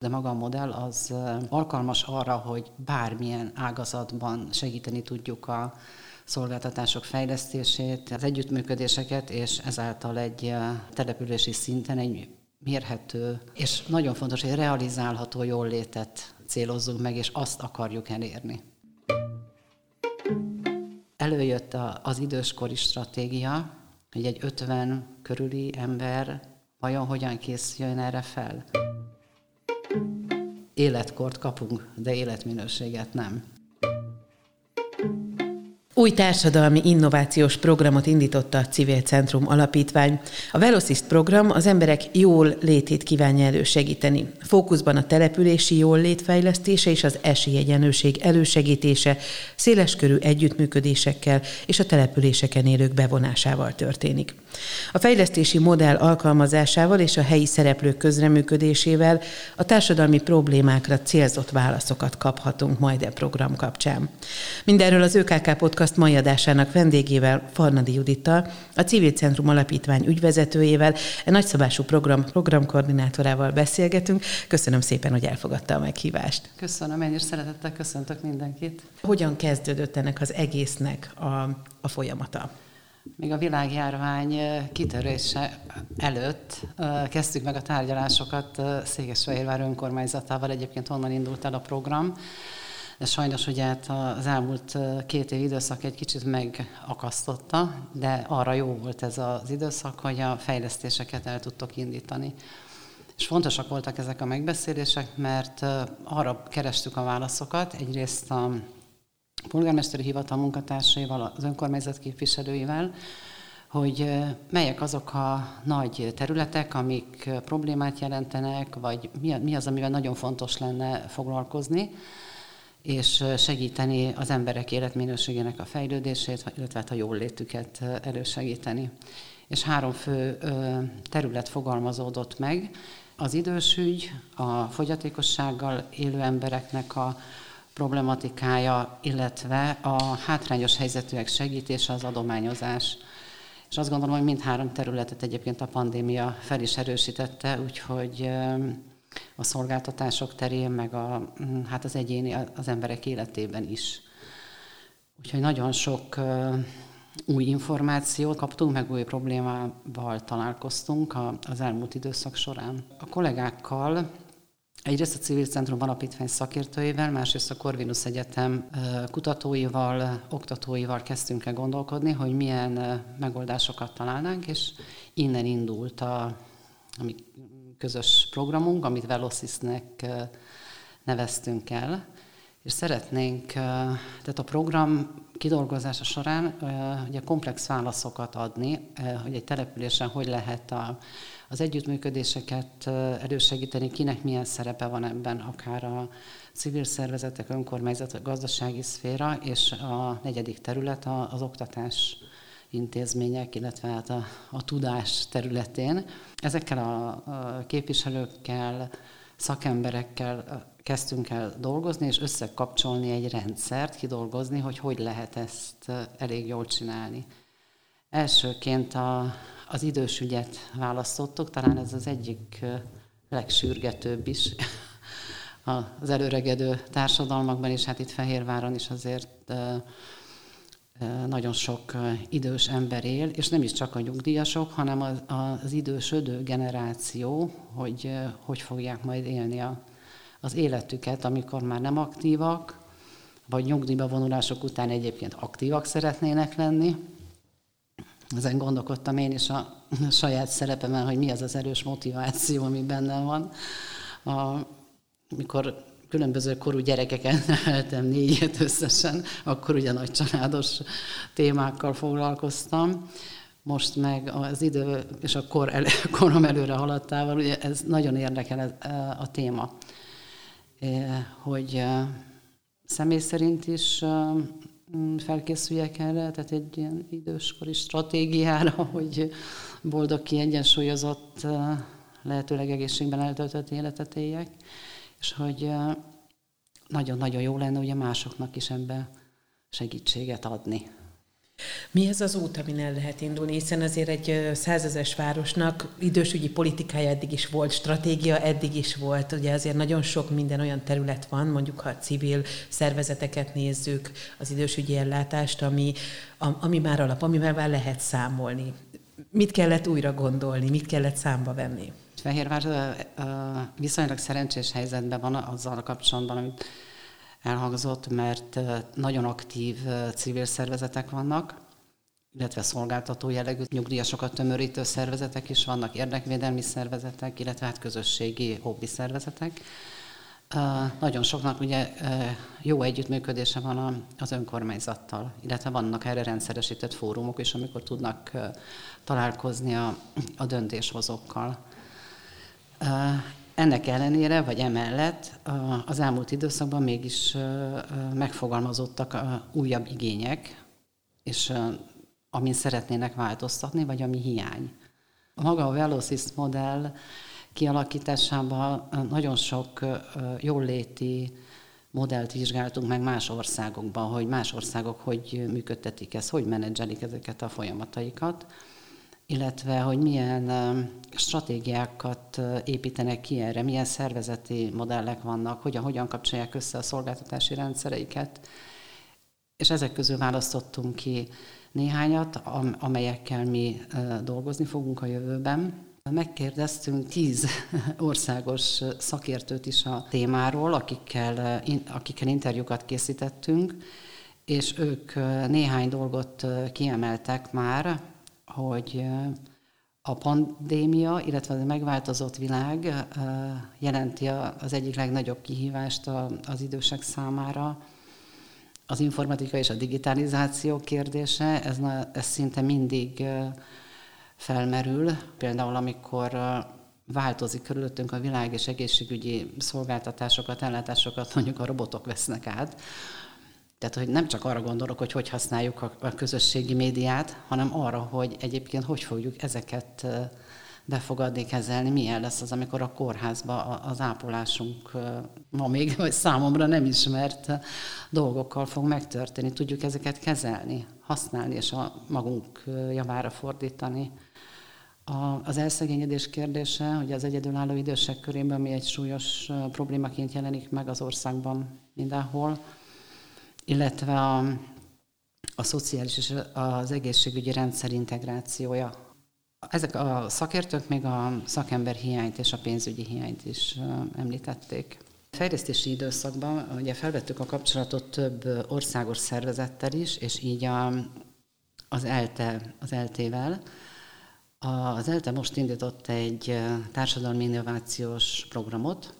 de maga a modell az alkalmas arra, hogy bármilyen ágazatban segíteni tudjuk a szolgáltatások fejlesztését, az együttműködéseket, és ezáltal egy települési szinten egy mérhető, és nagyon fontos, hogy realizálható jól létet célozzunk meg, és azt akarjuk elérni. Előjött az időskori stratégia, hogy egy 50 körüli ember vajon hogyan készüljön erre fel. Életkort kapunk, de életminőséget nem. Új társadalmi innovációs programot indította a Civil Centrum Alapítvány. A Velocist program az emberek jól létét kívánja elősegíteni. Fókuszban a települési jól létfejlesztése és az esélyegyenlőség elősegítése széleskörű együttműködésekkel és a településeken élők bevonásával történik. A fejlesztési modell alkalmazásával és a helyi szereplők közreműködésével a társadalmi problémákra célzott válaszokat kaphatunk majd a program kapcsán. Mindenről az ÖKK Podcast mai adásának vendégével, Farnadi Judittal, a Civil Centrum Alapítvány ügyvezetőjével, egy nagyszabású program programkoordinátorával beszélgetünk. Köszönöm szépen, hogy elfogadta a meghívást. Köszönöm, én is szeretettel köszöntök mindenkit. Hogyan kezdődött ennek az egésznek a, a folyamata? Még a világjárvány kitörése előtt kezdtük meg a tárgyalásokat Székesfehérvár önkormányzatával, egyébként honnan indult el a program, de sajnos ugye hát az elmúlt két év időszak egy kicsit megakasztotta, de arra jó volt ez az időszak, hogy a fejlesztéseket el tudtok indítani. És fontosak voltak ezek a megbeszélések, mert arra kerestük a válaszokat, egyrészt a polgármesteri hivatal munkatársaival, az önkormányzat képviselőivel, hogy melyek azok a nagy területek, amik problémát jelentenek, vagy mi az, amivel nagyon fontos lenne foglalkozni, és segíteni az emberek életminőségének a fejlődését, illetve hát a jól létüket elősegíteni. És három fő terület fogalmazódott meg. Az idősügy, a fogyatékossággal élő embereknek a problematikája, illetve a hátrányos helyzetűek segítése, az adományozás. És azt gondolom, hogy mindhárom területet egyébként a pandémia fel is erősítette, úgyhogy a szolgáltatások terén, meg a, hát az egyéni, az emberek életében is. Úgyhogy nagyon sok új információt kaptunk, meg új problémával találkoztunk az elmúlt időszak során. A kollégákkal Egyrészt a Civil Centrum Alapítvány szakértőivel, másrészt a Corvinus Egyetem kutatóival, oktatóival kezdtünk el gondolkodni, hogy milyen megoldásokat találnánk, és innen indult a, a mi közös programunk, amit Velocisznek neveztünk el, és szeretnénk, tehát a program kidolgozása során ugye komplex válaszokat adni, hogy egy településen hogy lehet a, az együttműködéseket elősegíteni, kinek milyen szerepe van ebben, akár a civil szervezetek, önkormányzat, a gazdasági szféra, és a negyedik terület az oktatás intézmények, illetve hát a, a tudás területén. Ezekkel a, a képviselőkkel, szakemberekkel kezdtünk el dolgozni, és összekapcsolni egy rendszert, kidolgozni, hogy hogy lehet ezt elég jól csinálni. Elsőként a, az idős ügyet választottuk, talán ez az egyik legsürgetőbb is az előregedő társadalmakban, és hát itt Fehérváron is azért nagyon sok idős ember él, és nem is csak a nyugdíjasok, hanem az, az idősödő generáció, hogy hogy fogják majd élni a, az életüket, amikor már nem aktívak, vagy nyugdíjba vonulások után egyébként aktívak szeretnének lenni, ezen gondolkodtam én is a saját szerepemen, hogy mi az az erős motiváció, ami bennem van. A, mikor különböző korú gyerekeket neveltem, négyet összesen, akkor ugye nagy családos témákkal foglalkoztam. Most meg az idő és a kor korom előre haladtával, ugye ez nagyon érdekel a téma, hogy személy szerint is Mm, felkészüljek erre, tehát egy ilyen időskori stratégiára, hogy boldog, kiegyensúlyozott, lehetőleg egészségben eltöltött életet éljek, és hogy nagyon-nagyon jó lenne ugye másoknak is ebbe segítséget adni. Mi ez az út, amin el lehet indulni? Hiszen azért egy százezes városnak idősügyi politikája eddig is volt, stratégia eddig is volt. Ugye azért nagyon sok minden olyan terület van, mondjuk ha a civil szervezeteket nézzük, az idősügyi ellátást, ami, ami már alap, amivel már lehet számolni. Mit kellett újra gondolni, mit kellett számba venni? Fehérvár viszonylag szerencsés helyzetben van azzal kapcsolatban, amit elhangzott, mert nagyon aktív civil szervezetek vannak, illetve szolgáltató jellegű nyugdíjasokat tömörítő szervezetek is vannak, érdekvédelmi szervezetek, illetve hát közösségi hobbi szervezetek. Nagyon soknak ugye jó együttműködése van az önkormányzattal, illetve vannak erre rendszeresített fórumok is, amikor tudnak találkozni a, a döntéshozókkal. Ennek ellenére, vagy emellett az elmúlt időszakban mégis megfogalmazottak újabb igények, és amin szeretnének változtatni, vagy ami hiány. A maga a Velocis modell kialakításában nagyon sok jóléti modellt vizsgáltunk meg más országokban, hogy más országok hogy működtetik ezt, hogy menedzselik ezeket a folyamataikat illetve hogy milyen stratégiákat építenek ki erre, milyen szervezeti modellek vannak, hogyan, hogyan kapcsolják össze a szolgáltatási rendszereiket. És ezek közül választottunk ki néhányat, amelyekkel mi dolgozni fogunk a jövőben. Megkérdeztünk tíz országos szakértőt is a témáról, akikkel, akikkel interjúkat készítettünk, és ők néhány dolgot kiemeltek már, hogy a pandémia, illetve a megváltozott világ jelenti az egyik legnagyobb kihívást az idősek számára. Az informatika és a digitalizáció kérdése, ez, ez szinte mindig felmerül. Például amikor változik körülöttünk a világ és egészségügyi szolgáltatásokat, ellátásokat mondjuk a robotok vesznek át, tehát, hogy nem csak arra gondolok, hogy hogy használjuk a, a közösségi médiát, hanem arra, hogy egyébként hogy fogjuk ezeket befogadni, kezelni, milyen lesz az, amikor a kórházba az ápolásunk ma még vagy számomra nem ismert dolgokkal fog megtörténni. Tudjuk ezeket kezelni, használni és a magunk javára fordítani. A, az elszegényedés kérdése, hogy az egyedülálló idősek körében, ami egy súlyos problémaként jelenik meg az országban mindenhol, illetve a, a szociális és az egészségügyi rendszer integrációja. Ezek a szakértők még a szakember hiányt és a pénzügyi hiányt is említették. A fejlesztési időszakban ugye felvettük a kapcsolatot több országos szervezettel is, és így a, az ELTE, az ELTE-vel. Az ELTE most indított egy társadalmi innovációs programot,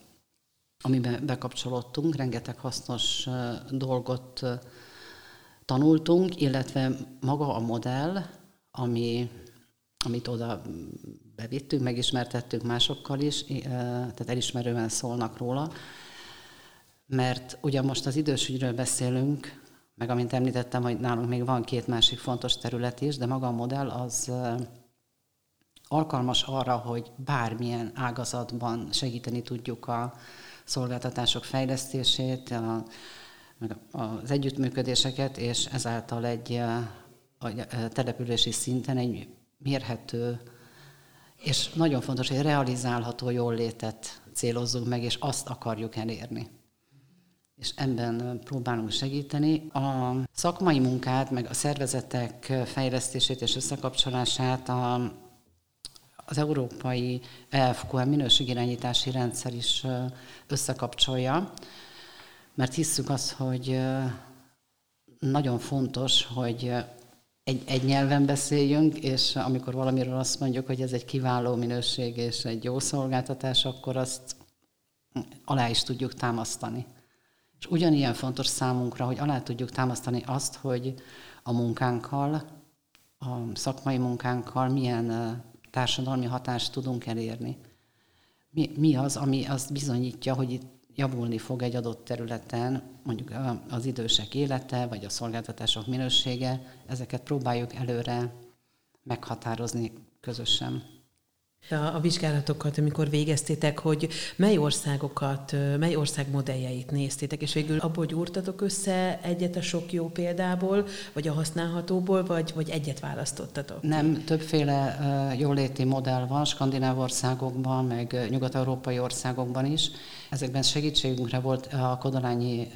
amiben bekapcsolódtunk, rengeteg hasznos dolgot tanultunk, illetve maga a modell, ami, amit oda bevittünk, megismertettük másokkal is, tehát elismerően szólnak róla, mert ugye most az idősügyről beszélünk, meg amint említettem, hogy nálunk még van két másik fontos terület is, de maga a modell az alkalmas arra, hogy bármilyen ágazatban segíteni tudjuk a, szolgáltatások fejlesztését, a, az együttműködéseket, és ezáltal egy a települési szinten egy mérhető és nagyon fontos, hogy realizálható jól létet célozzunk meg, és azt akarjuk elérni. És ebben próbálunk segíteni. A szakmai munkát, meg a szervezetek fejlesztését és összekapcsolását a az európai EFQM minőségirányítási rendszer is összekapcsolja, mert hisszük azt, hogy nagyon fontos, hogy egy, egy nyelven beszéljünk, és amikor valamiről azt mondjuk, hogy ez egy kiváló minőség és egy jó szolgáltatás, akkor azt alá is tudjuk támasztani. És ugyanilyen fontos számunkra, hogy alá tudjuk támasztani azt, hogy a munkánkkal, a szakmai munkánkkal milyen társadalmi hatást tudunk elérni. Mi, mi az, ami azt bizonyítja, hogy itt javulni fog egy adott területen, mondjuk az idősek élete, vagy a szolgáltatások minősége, ezeket próbáljuk előre meghatározni közösen. A, a vizsgálatokat, amikor végeztétek, hogy mely országokat, mely ország modelljeit néztétek, és végül abból gyúrtatok össze egyet a sok jó példából, vagy a használhatóból, vagy, vagy egyet választottatok? Nem, többféle jóléti modell van skandináv országokban, meg nyugat-európai országokban is. Ezekben segítségünkre volt a Kodolányi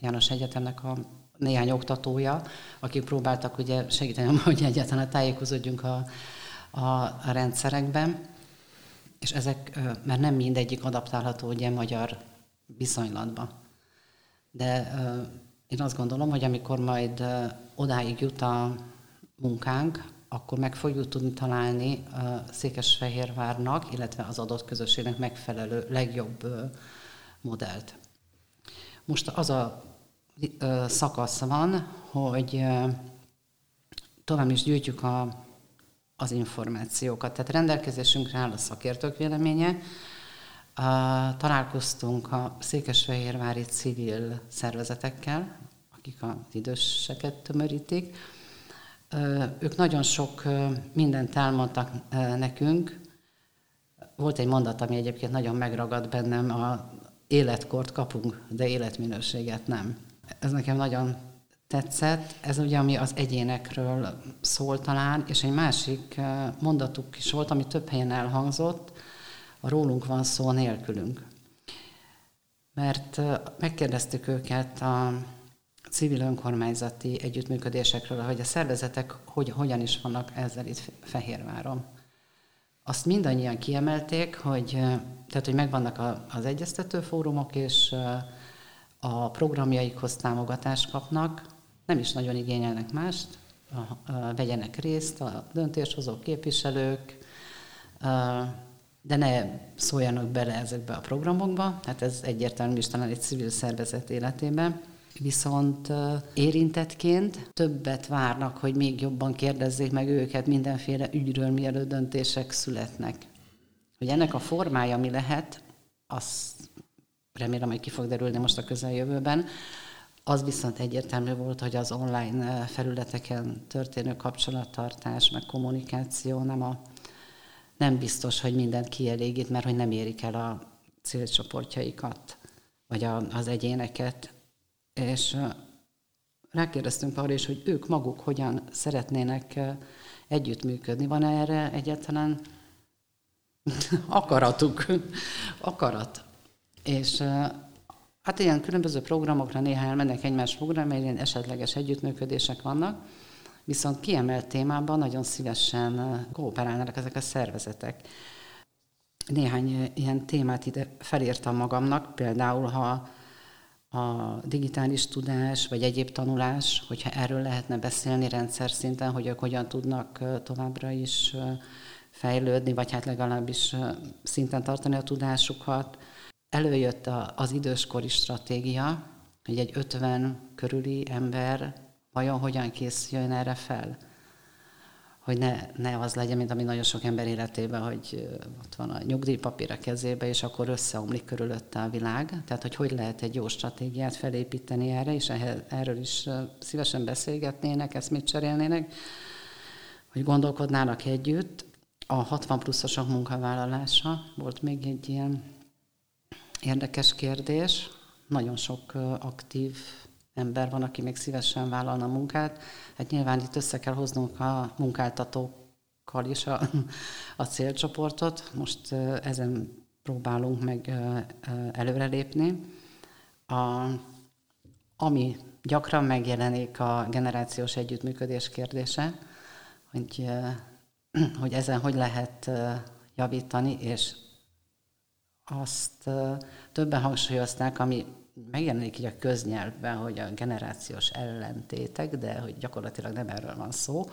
János Egyetemnek a néhány oktatója, akik próbáltak ugye segíteni, hogy egyáltalán tájékozódjunk a, a, a rendszerekben, és ezek, mert nem mindegyik adaptálható ugye magyar viszonylatba. De én azt gondolom, hogy amikor majd odáig jut a munkánk, akkor meg fogjuk tudni találni Székesfehérvárnak, illetve az adott közösségnek megfelelő legjobb modellt. Most az a szakasz van, hogy tovább is gyűjtjük a az információkat. Tehát rendelkezésünkre áll a szakértők véleménye. Találkoztunk a székesfehérvári civil szervezetekkel, akik az időseket tömörítik. Ők nagyon sok mindent elmondtak nekünk. Volt egy mondat, ami egyébként nagyon megragad bennem, a életkort kapunk, de életminőséget nem. Ez nekem nagyon tetszett. Ez ugye, ami az egyénekről szól talán, és egy másik eh, mondatuk is volt, ami több helyen elhangzott, a rólunk van szó nélkülünk. Mert eh, megkérdeztük őket a civil önkormányzati együttműködésekről, hogy a szervezetek hogy, hogyan is vannak ezzel itt Fehérváron. Azt mindannyian kiemelték, hogy, eh, tehát, hogy megvannak az egyeztető fórumok, és a programjaikhoz támogatást kapnak, nem is nagyon igényelnek mást, vegyenek részt a döntéshozó képviselők, de ne szóljanak bele ezekbe a programokba, hát ez egyértelmű is talán egy civil szervezet életében. Viszont érintettként többet várnak, hogy még jobban kérdezzék meg őket mindenféle ügyről, mielőtt döntések születnek. Hogy ennek a formája mi lehet, azt remélem, hogy ki fog derülni most a közeljövőben, az viszont egyértelmű volt, hogy az online eh, felületeken történő kapcsolattartás, meg kommunikáció nem, a, nem biztos, hogy mindent kielégít, mert hogy nem érik el a célcsoportjaikat, vagy a, az egyéneket. És eh, rákérdeztünk arra is, hogy ők maguk hogyan szeretnének eh, együttműködni. Van erre egyáltalán akaratuk? Akarat. És Hát ilyen különböző programokra néha elmennek egymás programra, ilyen esetleges együttműködések vannak, viszont kiemelt témában nagyon szívesen kooperálnak ezek a szervezetek. Néhány ilyen témát ide felírtam magamnak, például ha a digitális tudás, vagy egyéb tanulás, hogyha erről lehetne beszélni rendszer szinten, hogy ők hogyan tudnak továbbra is fejlődni, vagy hát legalábbis szinten tartani a tudásukat, előjött az időskori stratégia, hogy egy 50 körüli ember vajon hogyan készüljön erre fel. Hogy ne, ne az legyen, mint ami nagyon sok ember életében, hogy ott van a nyugdíjpapír a kezébe, és akkor összeomlik körülötte a világ. Tehát, hogy hogy lehet egy jó stratégiát felépíteni erre, és erről is szívesen beszélgetnének, ezt mit cserélnének, hogy gondolkodnának együtt. A 60 pluszosok munkavállalása volt még egy ilyen Érdekes kérdés. Nagyon sok aktív ember van, aki még szívesen vállalna munkát. Hát nyilván itt össze kell hoznunk a munkáltatókkal is a, a célcsoportot. Most ezen próbálunk meg előrelépni. A, ami gyakran megjelenik a generációs együttműködés kérdése, hogy, hogy ezen hogy lehet javítani, és azt többen hangsúlyozták, ami megjelenik így a köznyelvben, hogy a generációs ellentétek, de hogy gyakorlatilag nem erről van szó,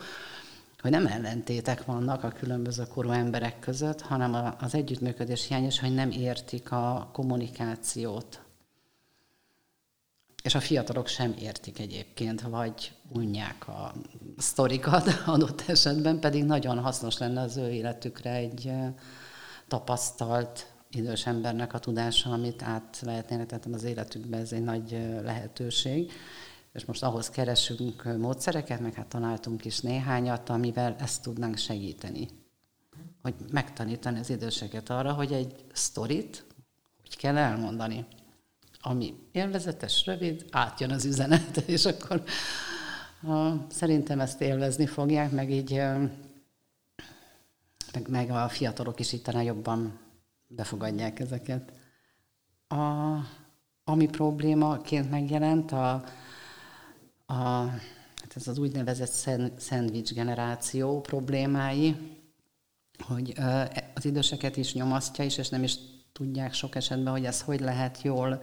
hogy nem ellentétek vannak a különböző korú emberek között, hanem az együttműködés hiányos, hogy nem értik a kommunikációt. És a fiatalok sem értik egyébként, vagy unják a sztorikat adott esetben, pedig nagyon hasznos lenne az ő életükre egy tapasztalt idős embernek a tudása, amit át lehetnének tehát az életükbe, ez egy nagy lehetőség. És most ahhoz keresünk módszereket, meg hát találtunk is néhányat, amivel ezt tudnánk segíteni. hogy megtanítani az időseket arra, hogy egy sztorit hogy kell elmondani. Ami élvezetes, rövid, átjön az üzenet, és akkor a, szerintem ezt élvezni fogják, meg így meg, meg a fiatalok is itt talán jobban befogadják ezeket. A, ami problémaként megjelent, a, a, hát ez az úgynevezett szendvics generáció problémái, hogy az időseket is nyomasztja is, és nem is tudják sok esetben, hogy ez hogy lehet jól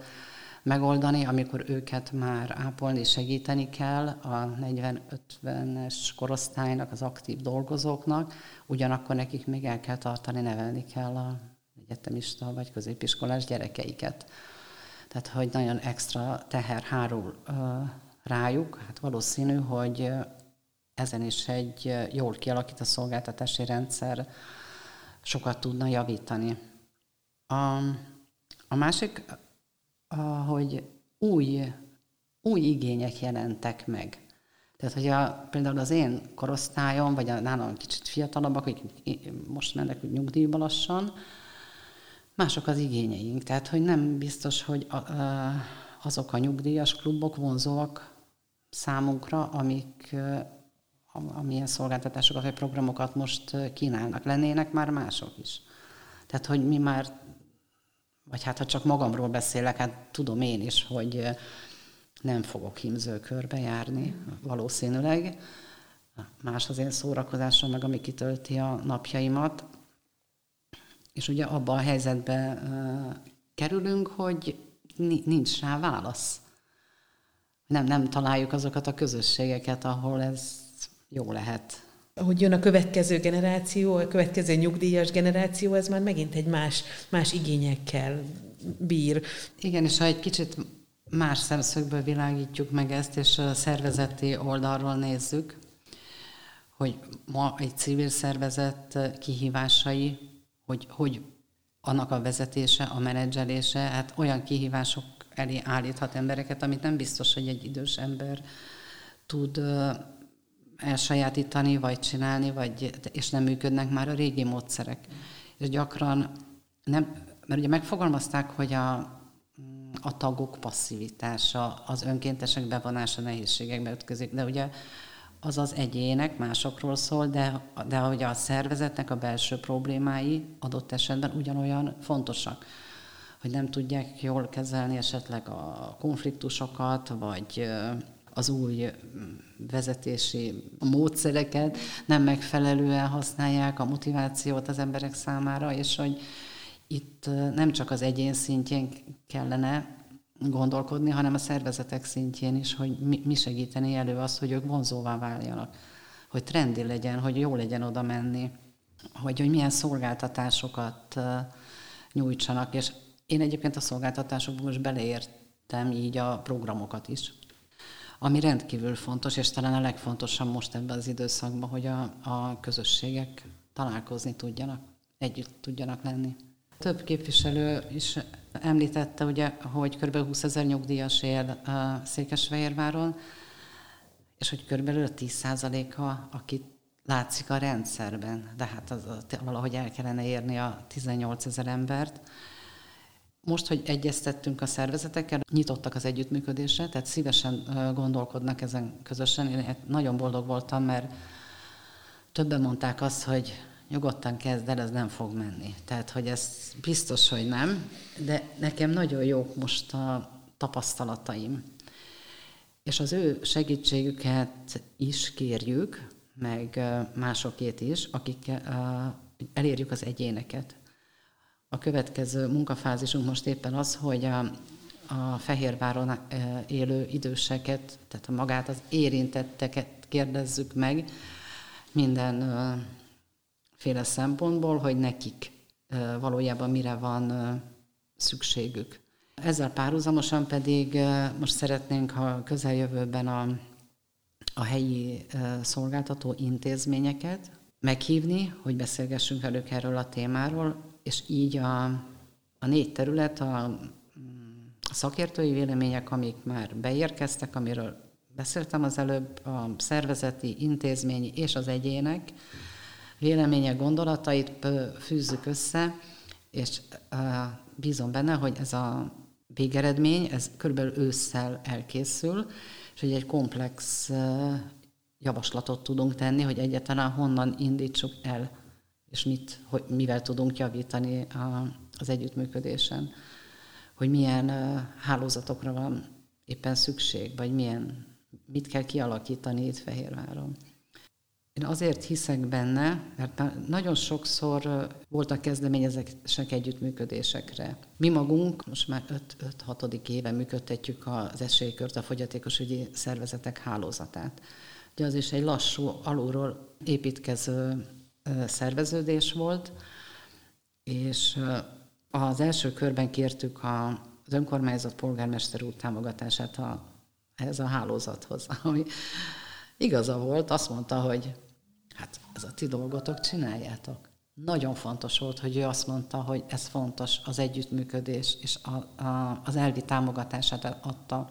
megoldani, amikor őket már ápolni, segíteni kell a 40-50-es korosztálynak, az aktív dolgozóknak, ugyanakkor nekik még el kell tartani, nevelni kell a egyetemista vagy középiskolás gyerekeiket. Tehát, hogy nagyon extra teher hárul rájuk, hát valószínű, hogy ezen is egy jól kialakít a szolgáltatási rendszer sokat tudna javítani. A, a másik, hogy új, új igények jelentek meg. Tehát, hogy a, például az én korosztályom, vagy a nálam kicsit fiatalabbak, akik most mennek nyugdíjba lassan, mások az igényeink. Tehát, hogy nem biztos, hogy azok a nyugdíjas klubok vonzóak számunkra, amik amilyen szolgáltatásokat vagy programokat most kínálnak. Lennének már mások is. Tehát, hogy mi már, vagy hát ha csak magamról beszélek, hát tudom én is, hogy nem fogok himzőkörbe járni valószínűleg. Más az én szórakozásom, meg ami kitölti a napjaimat. És ugye abban a helyzetbe kerülünk, hogy nincs rá válasz. Nem, nem találjuk azokat a közösségeket, ahol ez jó lehet. Ahogy jön a következő generáció, a következő nyugdíjas generáció, ez már megint egy más, más igényekkel bír. Igen, és ha egy kicsit más szemszögből világítjuk meg ezt, és a szervezeti oldalról nézzük, hogy ma egy civil szervezet kihívásai, hogy, hogy annak a vezetése, a menedzselése, hát olyan kihívások elé állíthat embereket, amit nem biztos, hogy egy idős ember tud elsajátítani, vagy csinálni, vagy, és nem működnek már a régi módszerek. És gyakran nem, mert ugye megfogalmazták, hogy a, a tagok passzivitása, az önkéntesek bevonása nehézségekbe ütközik, de ugye az az egyének másokról szól, de, de ugye a szervezetnek a belső problémái adott esetben ugyanolyan fontosak. Hogy nem tudják jól kezelni esetleg a konfliktusokat, vagy az új vezetési módszereket nem megfelelően használják a motivációt az emberek számára, és hogy itt nem csak az egyén szintjén kellene gondolkodni, hanem a szervezetek szintjén is, hogy mi segíteni elő az, hogy ők vonzóvá váljanak, hogy trendi legyen, hogy jó legyen oda menni, hogy, hogy milyen szolgáltatásokat nyújtsanak, és én egyébként a szolgáltatásokban most beleértem így a programokat is ami rendkívül fontos, és talán a legfontosabb most ebben az időszakban, hogy a, a közösségek találkozni tudjanak, együtt tudjanak lenni. Több képviselő is említette, ugye, hogy kb. 20 ezer nyugdíjas él Székesfehérváron, és hogy kb. 10%-a, akit látszik a rendszerben, de hát az, valahogy el kellene érni a 18 ezer embert. Most, hogy egyeztettünk a szervezetekkel, nyitottak az együttműködésre, tehát szívesen gondolkodnak ezen közösen. Én nagyon boldog voltam, mert többen mondták azt, hogy nyugodtan kezd el, ez nem fog menni. Tehát, hogy ez biztos, hogy nem, de nekem nagyon jók most a tapasztalataim. És az ő segítségüket is kérjük, meg másokét is, akik elérjük az egyéneket. A következő munkafázisunk most éppen az, hogy a, a Fehérváron élő időseket, tehát a magát az érintetteket kérdezzük meg minden féle szempontból, hogy nekik valójában mire van szükségük. Ezzel párhuzamosan pedig most szeretnénk, ha közeljövőben a, a helyi szolgáltató intézményeket meghívni, hogy beszélgessünk velük erről a témáról, és így a, a négy terület, a, a szakértői vélemények, amik már beérkeztek, amiről beszéltem az előbb, a szervezeti, intézményi és az egyének véleménye, gondolatait fűzzük össze, és bízom benne, hogy ez a végeredmény, ez körülbelül ősszel elkészül, és hogy egy komplex javaslatot tudunk tenni, hogy egyáltalán honnan indítsuk el, és mit, hogy mivel tudunk javítani a, az együttműködésen, hogy milyen hálózatokra van éppen szükség, vagy milyen, mit kell kialakítani itt Fehérváron. Én azért hiszek benne, mert már nagyon sokszor voltak kezdeményezések együttműködésekre. Mi magunk most már 5-6. éve működtetjük az esélykört, a fogyatékosügyi szervezetek hálózatát. Ugye az is egy lassú, alulról építkező szerveződés volt, és az első körben kértük az önkormányzat polgármester úr támogatását a, ehhez a hálózathoz, ami igaza volt, azt mondta, hogy hát ez a ti dolgotok, csináljátok. Nagyon fontos volt, hogy ő azt mondta, hogy ez fontos, az együttműködés, és a, a, az elvi támogatását adta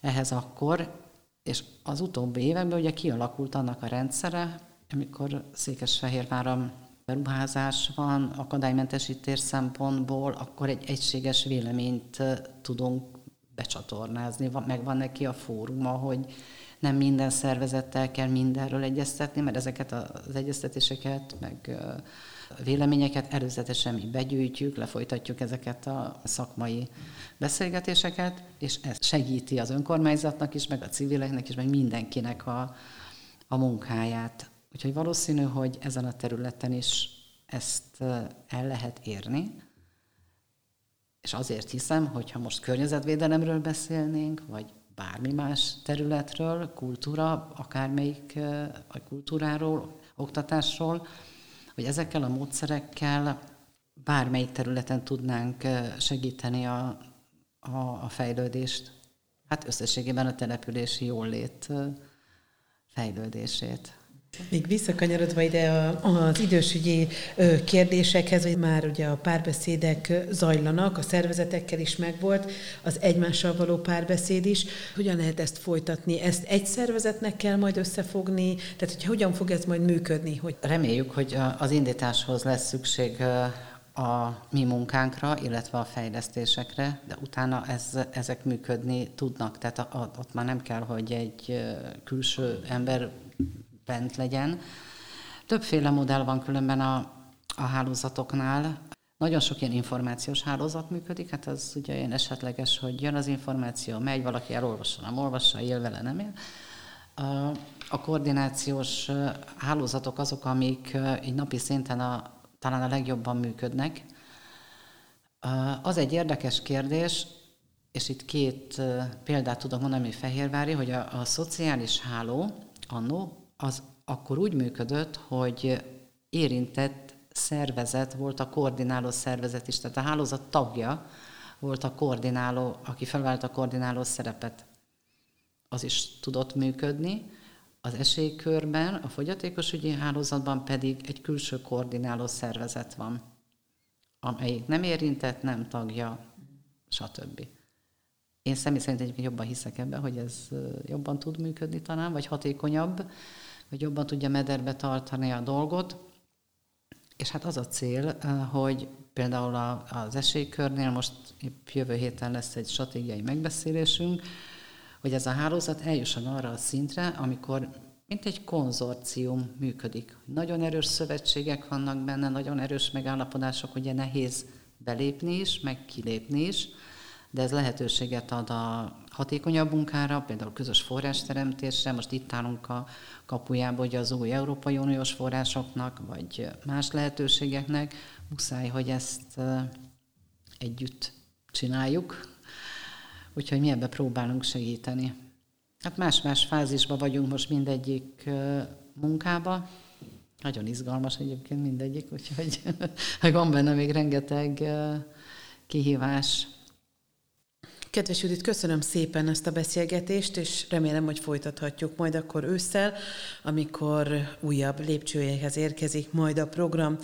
ehhez akkor, és az utóbbi években ugye kialakult annak a rendszere, amikor Székesfehérváron beruházás van, akadálymentesítés szempontból, akkor egy egységes véleményt tudunk becsatornázni. Megvan neki a fóruma, hogy nem minden szervezettel kell mindenről egyeztetni, mert ezeket az egyeztetéseket, meg véleményeket előzetesen mi begyűjtjük, lefolytatjuk ezeket a szakmai beszélgetéseket, és ez segíti az önkormányzatnak is, meg a civileknek is, meg mindenkinek a, a munkáját. Úgyhogy valószínű, hogy ezen a területen is ezt el lehet érni, és azért hiszem, hogy ha most környezetvédelemről beszélnénk, vagy bármi más területről, kultúra, akármelyik a kultúráról, oktatásról, hogy ezekkel a módszerekkel bármelyik területen tudnánk segíteni a, a, a fejlődést. Hát összességében a települési jólét fejlődését. Még visszakanyarodva ide az idősügyi kérdésekhez, hogy már ugye a párbeszédek zajlanak, a szervezetekkel is megvolt, az egymással való párbeszéd is. Hogyan lehet ezt folytatni? Ezt egy szervezetnek kell majd összefogni? Tehát, hogy hogyan fog ez majd működni? Hogy... Reméljük, hogy az indításhoz lesz szükség a mi munkánkra, illetve a fejlesztésekre, de utána ez, ezek működni tudnak. Tehát a, a, ott már nem kell, hogy egy külső ember bent legyen. Többféle modell van különben a, a hálózatoknál. Nagyon sok ilyen információs hálózat működik, hát az ugye ilyen esetleges, hogy jön az információ, megy, valaki elolvassa, nem olvassa, él vele, nem él. A, a koordinációs hálózatok azok, amik egy napi szinten a, talán a legjobban működnek. Az egy érdekes kérdés, és itt két példát tudok mondani, Fehérvári, hogy a, a szociális háló annó az akkor úgy működött, hogy érintett szervezet volt a koordináló szervezet is, tehát a hálózat tagja volt a koordináló, aki felvált a koordináló szerepet. Az is tudott működni. Az esélykörben, a fogyatékosügyi hálózatban pedig egy külső koordináló szervezet van, amelyik nem érintett, nem tagja, stb. Én személy szerint egyébként jobban hiszek ebben, hogy ez jobban tud működni talán, vagy hatékonyabb, hogy jobban tudja mederbe tartani a dolgot. És hát az a cél, eh, hogy például az esélykörnél most jövő héten lesz egy stratégiai megbeszélésünk, hogy ez a hálózat eljusson arra a szintre, amikor mint egy konzorcium működik. Nagyon erős szövetségek vannak benne, nagyon erős megállapodások, ugye nehéz belépni is, meg kilépni is, de ez lehetőséget ad a hatékonyabb munkára, például közös forrásteremtésre. Most itt állunk a kapujába, hogy az új Európai Uniós forrásoknak, vagy más lehetőségeknek. Muszáj, hogy ezt együtt csináljuk, úgyhogy mi ebbe próbálunk segíteni. Hát más-más fázisban vagyunk most mindegyik munkába. Nagyon izgalmas egyébként mindegyik, úgyhogy van benne még rengeteg kihívás. Kedves Judit, köszönöm szépen ezt a beszélgetést, és remélem, hogy folytathatjuk majd akkor ősszel, amikor újabb lépcsőjéhez érkezik majd a program.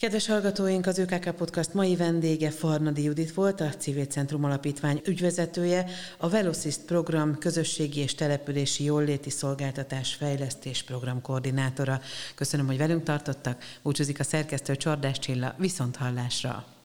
Kedves hallgatóink, az ÖKK Podcast mai vendége Farnadi Judit volt, a Civil Centrum Alapítvány ügyvezetője, a Velocist program közösségi és települési jóléti szolgáltatás fejlesztés program koordinátora. Köszönöm, hogy velünk tartottak. Búcsúzik a szerkesztő Csordás Csilla, viszont hallásra.